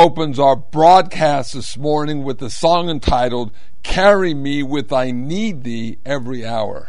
opens our broadcast this morning with the song entitled Carry Me with I Need Thee Every Hour.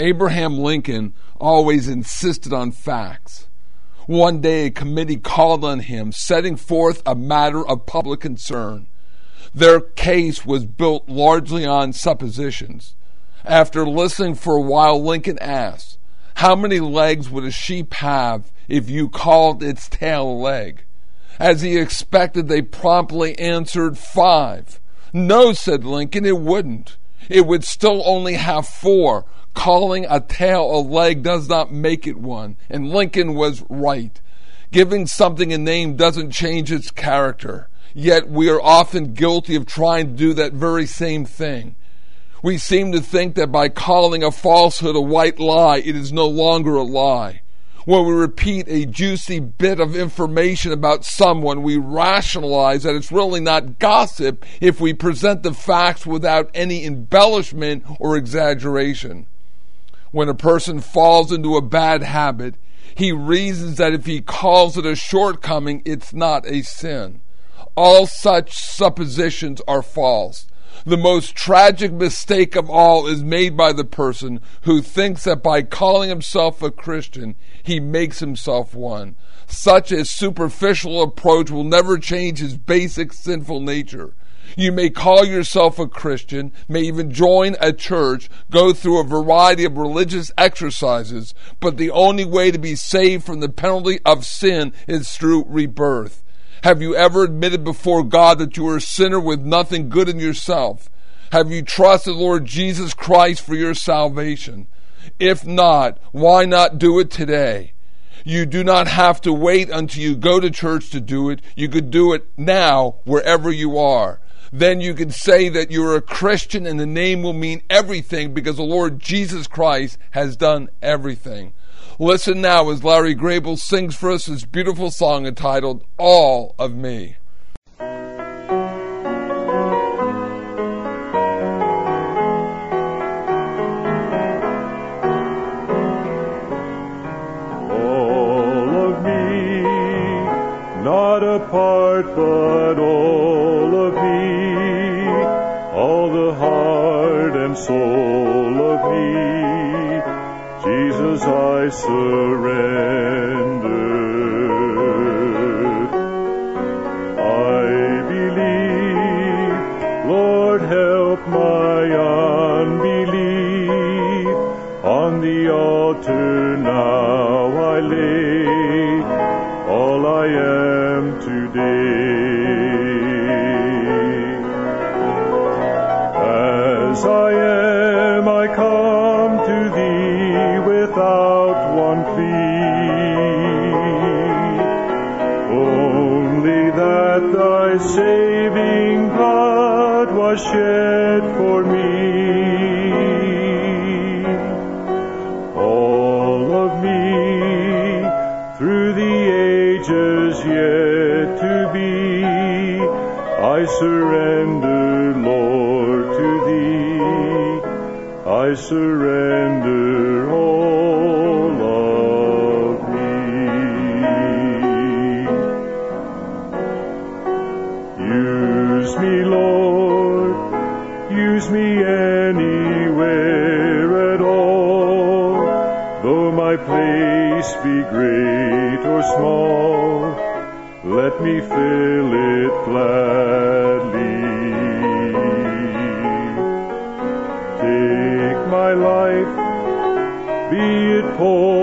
Abraham Lincoln always insisted on facts. One day, a committee called on him, setting forth a matter of public concern. Their case was built largely on suppositions. After listening for a while, Lincoln asked, How many legs would a sheep have if you called its tail a leg? As he expected, they promptly answered five. No, said Lincoln, it wouldn't. It would still only have four. Calling a tail a leg does not make it one. And Lincoln was right. Giving something a name doesn't change its character. Yet we are often guilty of trying to do that very same thing. We seem to think that by calling a falsehood a white lie, it is no longer a lie. When we repeat a juicy bit of information about someone, we rationalize that it's really not gossip if we present the facts without any embellishment or exaggeration. When a person falls into a bad habit, he reasons that if he calls it a shortcoming, it's not a sin. All such suppositions are false. The most tragic mistake of all is made by the person who thinks that by calling himself a Christian, he makes himself one. Such a superficial approach will never change his basic sinful nature. You may call yourself a Christian, may even join a church, go through a variety of religious exercises, but the only way to be saved from the penalty of sin is through rebirth. Have you ever admitted before God that you are a sinner with nothing good in yourself? Have you trusted Lord Jesus Christ for your salvation? If not, why not do it today? You do not have to wait until you go to church to do it. You could do it now wherever you are. Then you can say that you're a Christian and the name will mean everything because the Lord Jesus Christ has done everything. Listen now as Larry Grable sings for us this beautiful song entitled All of Me. Without one plea. Only that thy saving blood was shed for me. All of me through the ages yet to be, I surrender, Lord, to thee. I surrender great or small, let me fill it gladly. Take my life, be it poor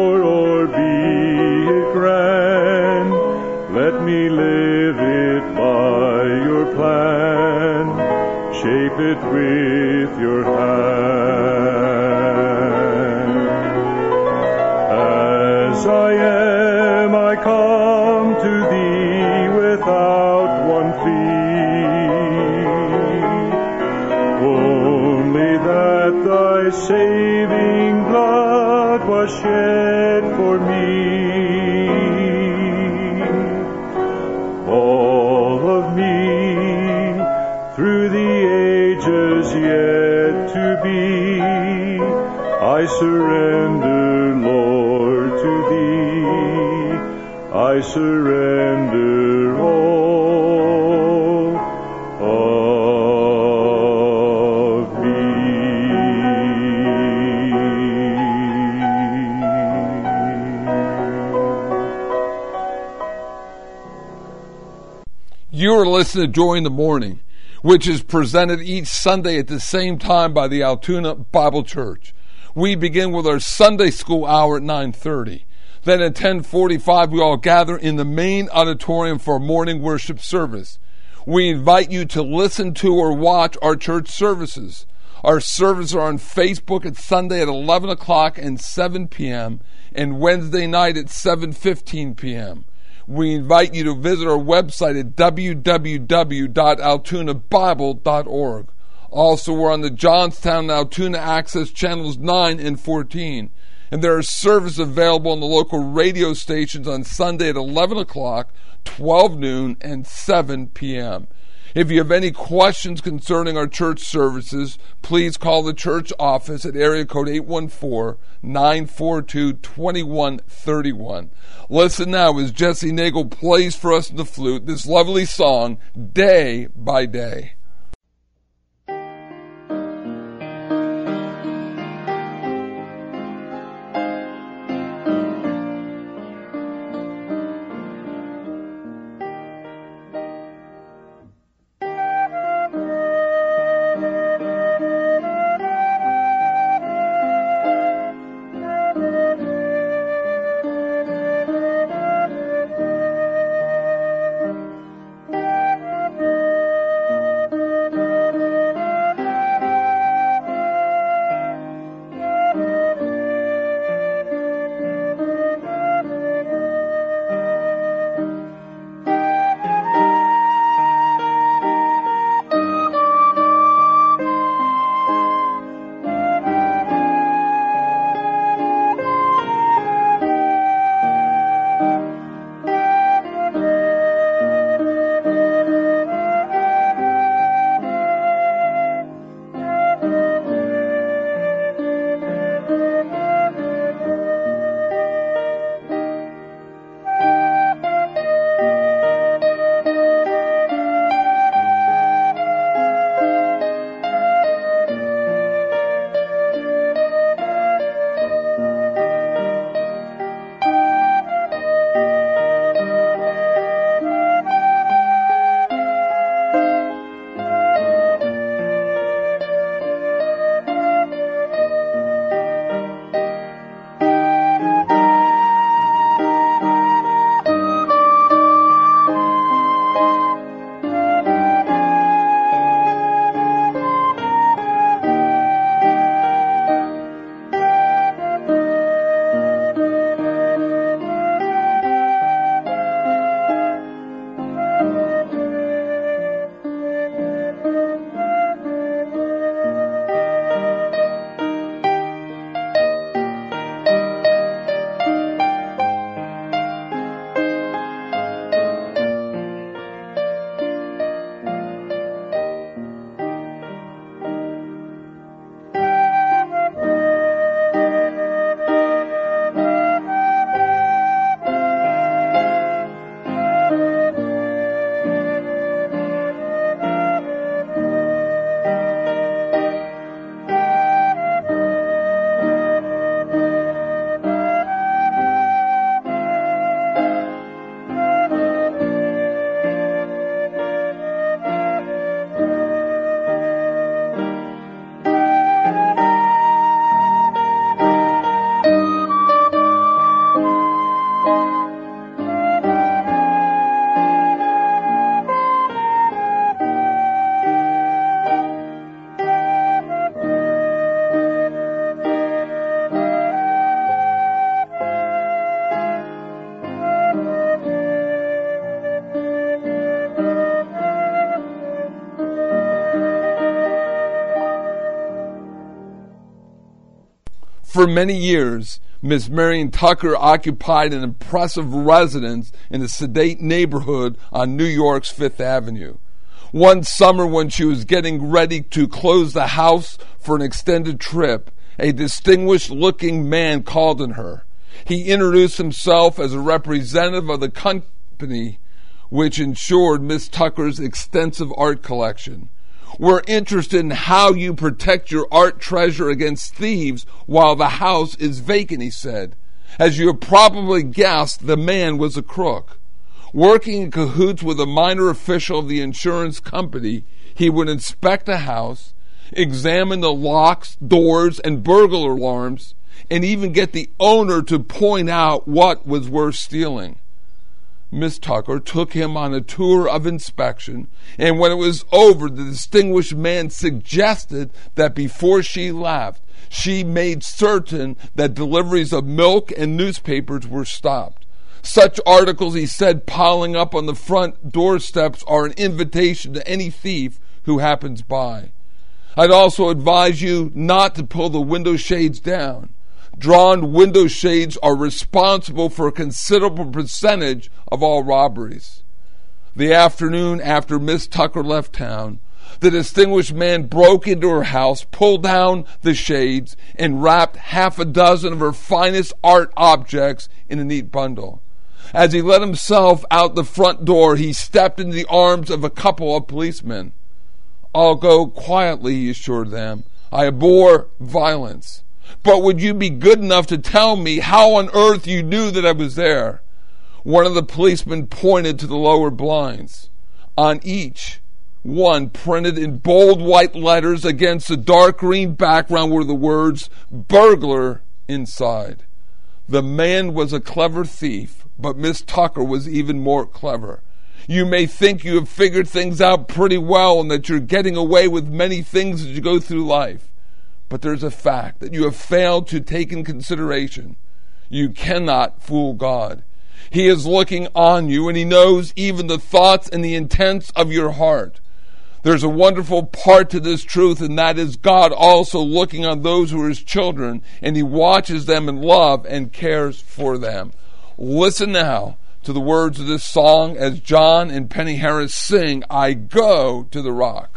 was shed for me. All of me through the ages yet to be, I surrender, Lord, to thee. I surrender You are listening to Joy in the Morning. which is presented each Sunday at the same time by the Altoona Bible Church. We begin with our Sunday school hour at 9:30. Then at 10:45 we all gather in the main auditorium for morning worship service. We invite you to listen to or watch our church services. Our services are on Facebook at Sunday at 11 o'clock and 7 p.m. and Wednesday night at 7:15 p.m. We invite you to visit our website at www.altoonabible.org. Also, we're on the Johnstown Altoona Access channels 9 and 14. And there are services available on the local radio stations on Sunday at 11 o'clock, 12 noon, and 7 p.m. If you have any questions concerning our church services, please call the church office at area code 814 942 2131. Listen now as Jesse Nagel plays for us the flute this lovely song, Day by Day. For many years, Miss Marion Tucker occupied an impressive residence in a sedate neighborhood on New York's Fifth Avenue. One summer, when she was getting ready to close the house for an extended trip, a distinguished looking man called on her. He introduced himself as a representative of the company which insured Miss Tucker's extensive art collection. We're interested in how you protect your art treasure against thieves while the house is vacant, he said. As you have probably guessed, the man was a crook. Working in cahoots with a minor official of the insurance company, He would inspect a house, examine the locks, doors, and burglar alarms, and even get the owner to point out what was worth stealing. Miss Tucker took him on a tour of inspection, and when it was over, the distinguished man suggested that before she left, she made certain that deliveries of milk and newspapers were stopped. Such articles, he said, piling up on the front doorsteps are an invitation to any thief who happens by. I'd also advise you not to pull the window shades down drawn window shades are responsible for a considerable percentage of all robberies. The afternoon after Miss Tucker left town, the distinguished man broke into her house, pulled down the shades, and wrapped half a dozen of her finest art objects in a neat bundle. As he let himself out the front door, he stepped into the arms of a couple of policemen. I'll go quietly, he assured them. I abhor violence. But would you be good enough to tell me how on earth you knew that I was there? One of the policemen pointed to the lower blinds. On each, one printed in bold white letters against a dark green background were the words burglar inside. The man was a clever thief, but Miss Tucker was even more clever. You may think you have figured things out pretty well and that you're getting away with many things as you go through life. But there's a fact that you have failed to take in consideration. You cannot fool God. He is looking on you and He knows even the thoughts and the intents of your heart. There's a wonderful part to this truth, and that is God also looking on those who are His children, and He watches them in love and cares for them. Listen now to the words of this song as John and Penny Harris sing, I go to the rock.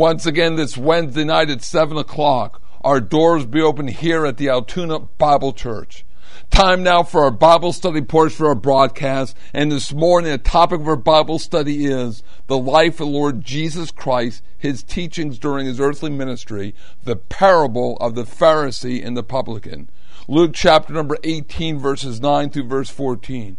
Once again, this Wednesday night at 7 o'clock, our doors be open here at the Altoona Bible Church. Time now for our Bible study portion for our broadcast. And this morning, the topic of our Bible study is the life of the Lord Jesus Christ, his teachings during his earthly ministry, the parable of the Pharisee and the publican. Luke chapter number 18, verses 9 through verse 14.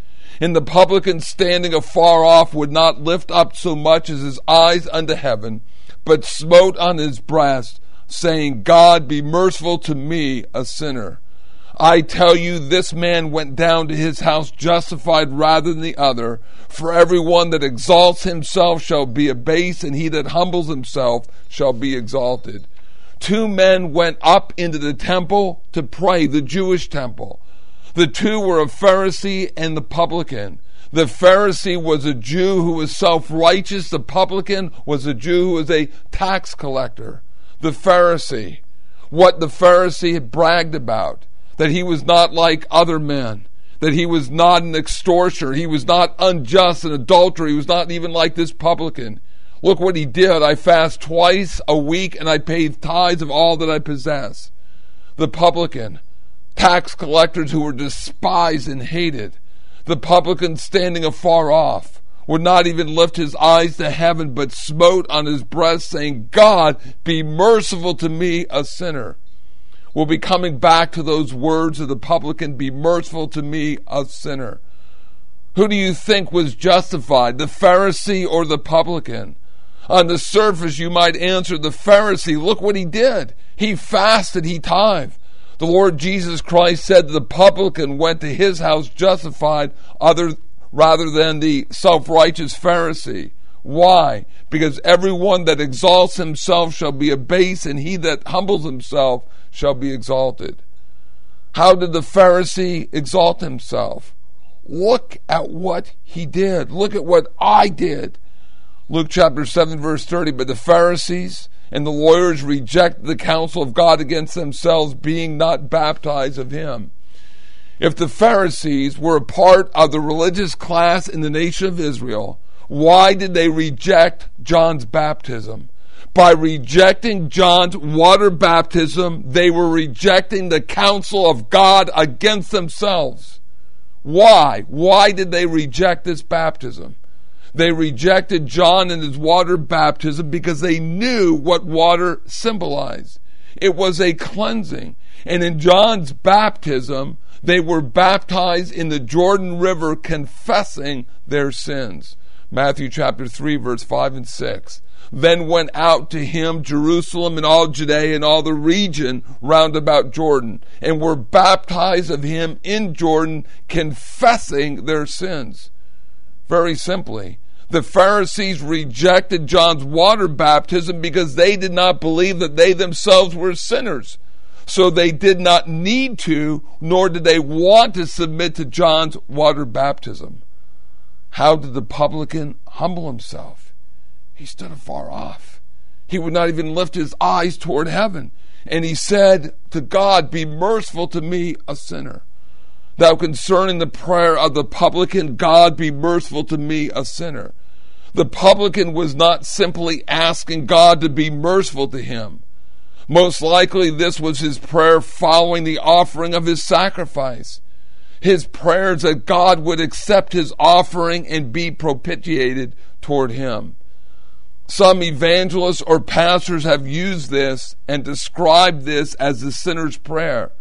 And the publican standing afar off would not lift up so much as his eyes unto heaven, but smote on his breast, saying, God be merciful to me, a sinner. I tell you, this man went down to his house justified rather than the other. For every one that exalts himself shall be abased, and he that humbles himself shall be exalted. Two men went up into the temple to pray, the Jewish temple. The two were a Pharisee and the publican. The Pharisee was a Jew who was self righteous. The publican was a Jew who was a tax collector. The Pharisee, what the Pharisee had bragged about, that he was not like other men, that he was not an extortioner, he was not unjust, an adulterer, he was not even like this publican. Look what he did. I fast twice a week and I pay tithes of all that I possess. The publican, tax collectors who were despised and hated, the publican standing afar off, would not even lift his eyes to heaven, but smote on his breast, saying, God, be merciful to me, a sinner. We'll be coming back to those words of the publican, be merciful to me, a sinner. Who do you think was justified, the Pharisee or the publican? On the surface, you might answer the Pharisee. Look what he did. He fasted, he tithed. The Lord Jesus Christ said the publican went to his house justified other, rather than the self righteous Pharisee. Why? Because everyone that exalts himself shall be abased, and he that humbles himself shall be exalted. How did the Pharisee exalt himself? Look at what he did. Look at what I did. Luke chapter 7, verse 30. But the Pharisees and the lawyers reject the counsel of God against themselves, being not baptized of him. If the Pharisees were a part of the religious class in the nation of Israel, why did they reject John's baptism? By rejecting John's water baptism, they were rejecting the counsel of God against themselves. Why? Why did they reject this baptism? They rejected John and his water baptism because they knew what water symbolized. It was a cleansing. And in John's baptism, they were baptized in the Jordan River confessing their sins. Matthew chapter 3 verse 5 and 6. Then went out to him Jerusalem and all Judea and all the region round about Jordan and were baptized of him in Jordan confessing their sins. Very simply, the Pharisees rejected John's water baptism because they did not believe that they themselves were sinners. So they did not need to, nor did they want to submit to John's water baptism. How did the publican humble himself? He stood afar off. He would not even lift his eyes toward heaven. And he said to God, Be merciful to me, a sinner. Thou concerning the prayer of the publican, God be merciful to me, a sinner. The publican was not simply asking God to be merciful to him. Most likely, this was his prayer following the offering of his sacrifice. His prayers that God would accept his offering and be propitiated toward him. Some evangelists or pastors have used this and described this as the sinner's prayer.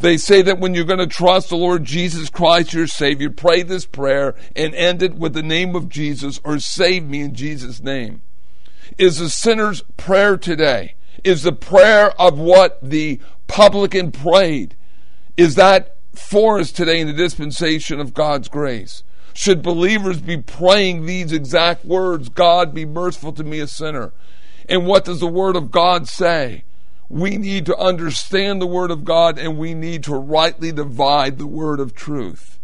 They say that when you're going to trust the Lord Jesus Christ, your Savior, pray this prayer and end it with the name of Jesus or save me in Jesus' name. Is the sinner's prayer today, is the prayer of what the publican prayed, is that for us today in the dispensation of God's grace? Should believers be praying these exact words, God be merciful to me, a sinner? And what does the Word of God say? We need to understand the Word of God and we need to rightly divide the Word of truth.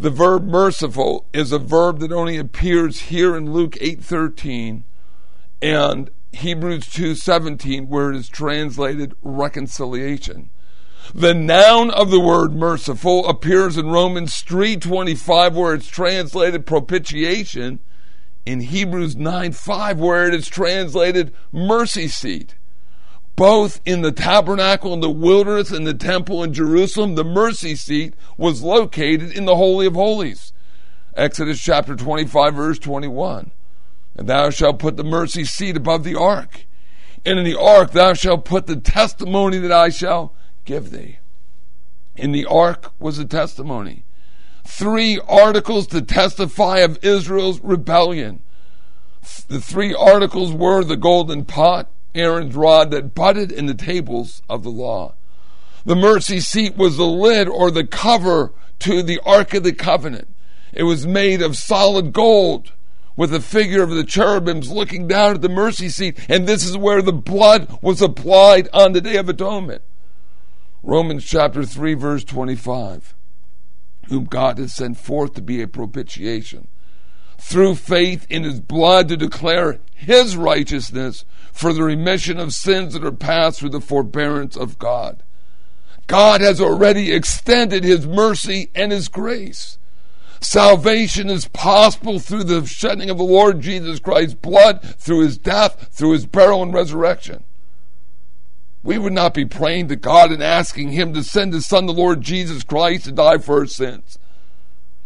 The verb merciful is a verb that only appears here in Luke 8:13 and Hebrews 2:17 where it is translated reconciliation. The noun of the word merciful appears in Romans 3:25 where it's translated propitiation, in Hebrews 9:5 where it is translated mercy seat. Both in the tabernacle in the wilderness and the temple in Jerusalem, the mercy seat was located in the Holy of Holies. Exodus chapter 25, verse 21. And thou shalt put the mercy seat above the ark. And in the ark thou shalt put the testimony that I shall give thee. In the ark was a testimony. Three articles to testify of Israel's rebellion. The three articles were the golden pot, Aaron's rod that budded in the tables of the law. The mercy seat was the lid or the cover to the Ark of the Covenant. It was made of solid gold with the figure of the cherubims looking down at the mercy seat, and this is where the blood was applied on the Day of Atonement. Romans chapter 3, verse 25. Whom God has sent forth to be a propitiation through faith in his blood to declare his righteousness for the remission of sins that are passed through the forbearance of God. God has already extended his mercy and his grace. Salvation is possible through the shedding of the Lord Jesus Christ's blood, through his death, through his burial and resurrection. We would not be praying to God and asking him to send his son, the Lord Jesus Christ, to die for our sins.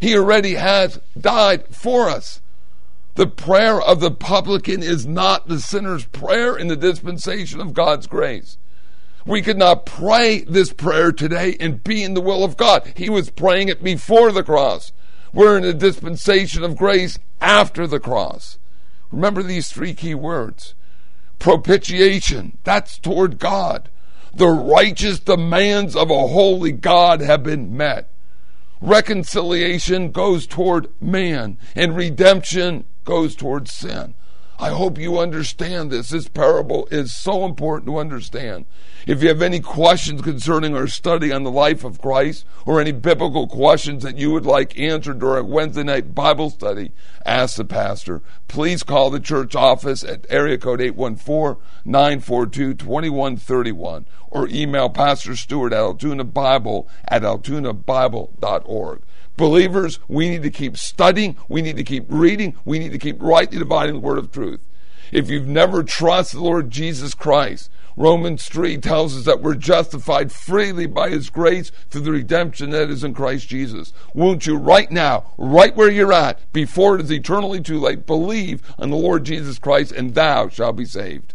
He already has died for us. The prayer of the publican is not the sinner's prayer in the dispensation of God's grace. We could not pray this prayer today and be in the will of God. He was praying it before the cross. We're in a dispensation of grace after the cross. Remember these three key words propitiation, that's toward God. The righteous demands of a holy God have been met. Reconciliation goes toward man, and redemption goes toward sin. I hope you understand this. This parable is so important to understand. If you have any questions concerning our study on the life of Christ or any biblical questions that you would like answered during Wednesday night Bible study, ask the pastor. Please call the church office at area code 814-942-2131 or email Pastor Stuart at Altoona Bible at altoona.bible.org. Believers, we need to keep studying, we need to keep reading, we need to keep rightly dividing the word of truth. If you've never trusted the Lord Jesus Christ, Romans 3 tells us that we're justified freely by His grace through the redemption that is in Christ Jesus. Won't you right now, right where you're at, before it is eternally too late, believe on the Lord Jesus Christ and thou shalt be saved.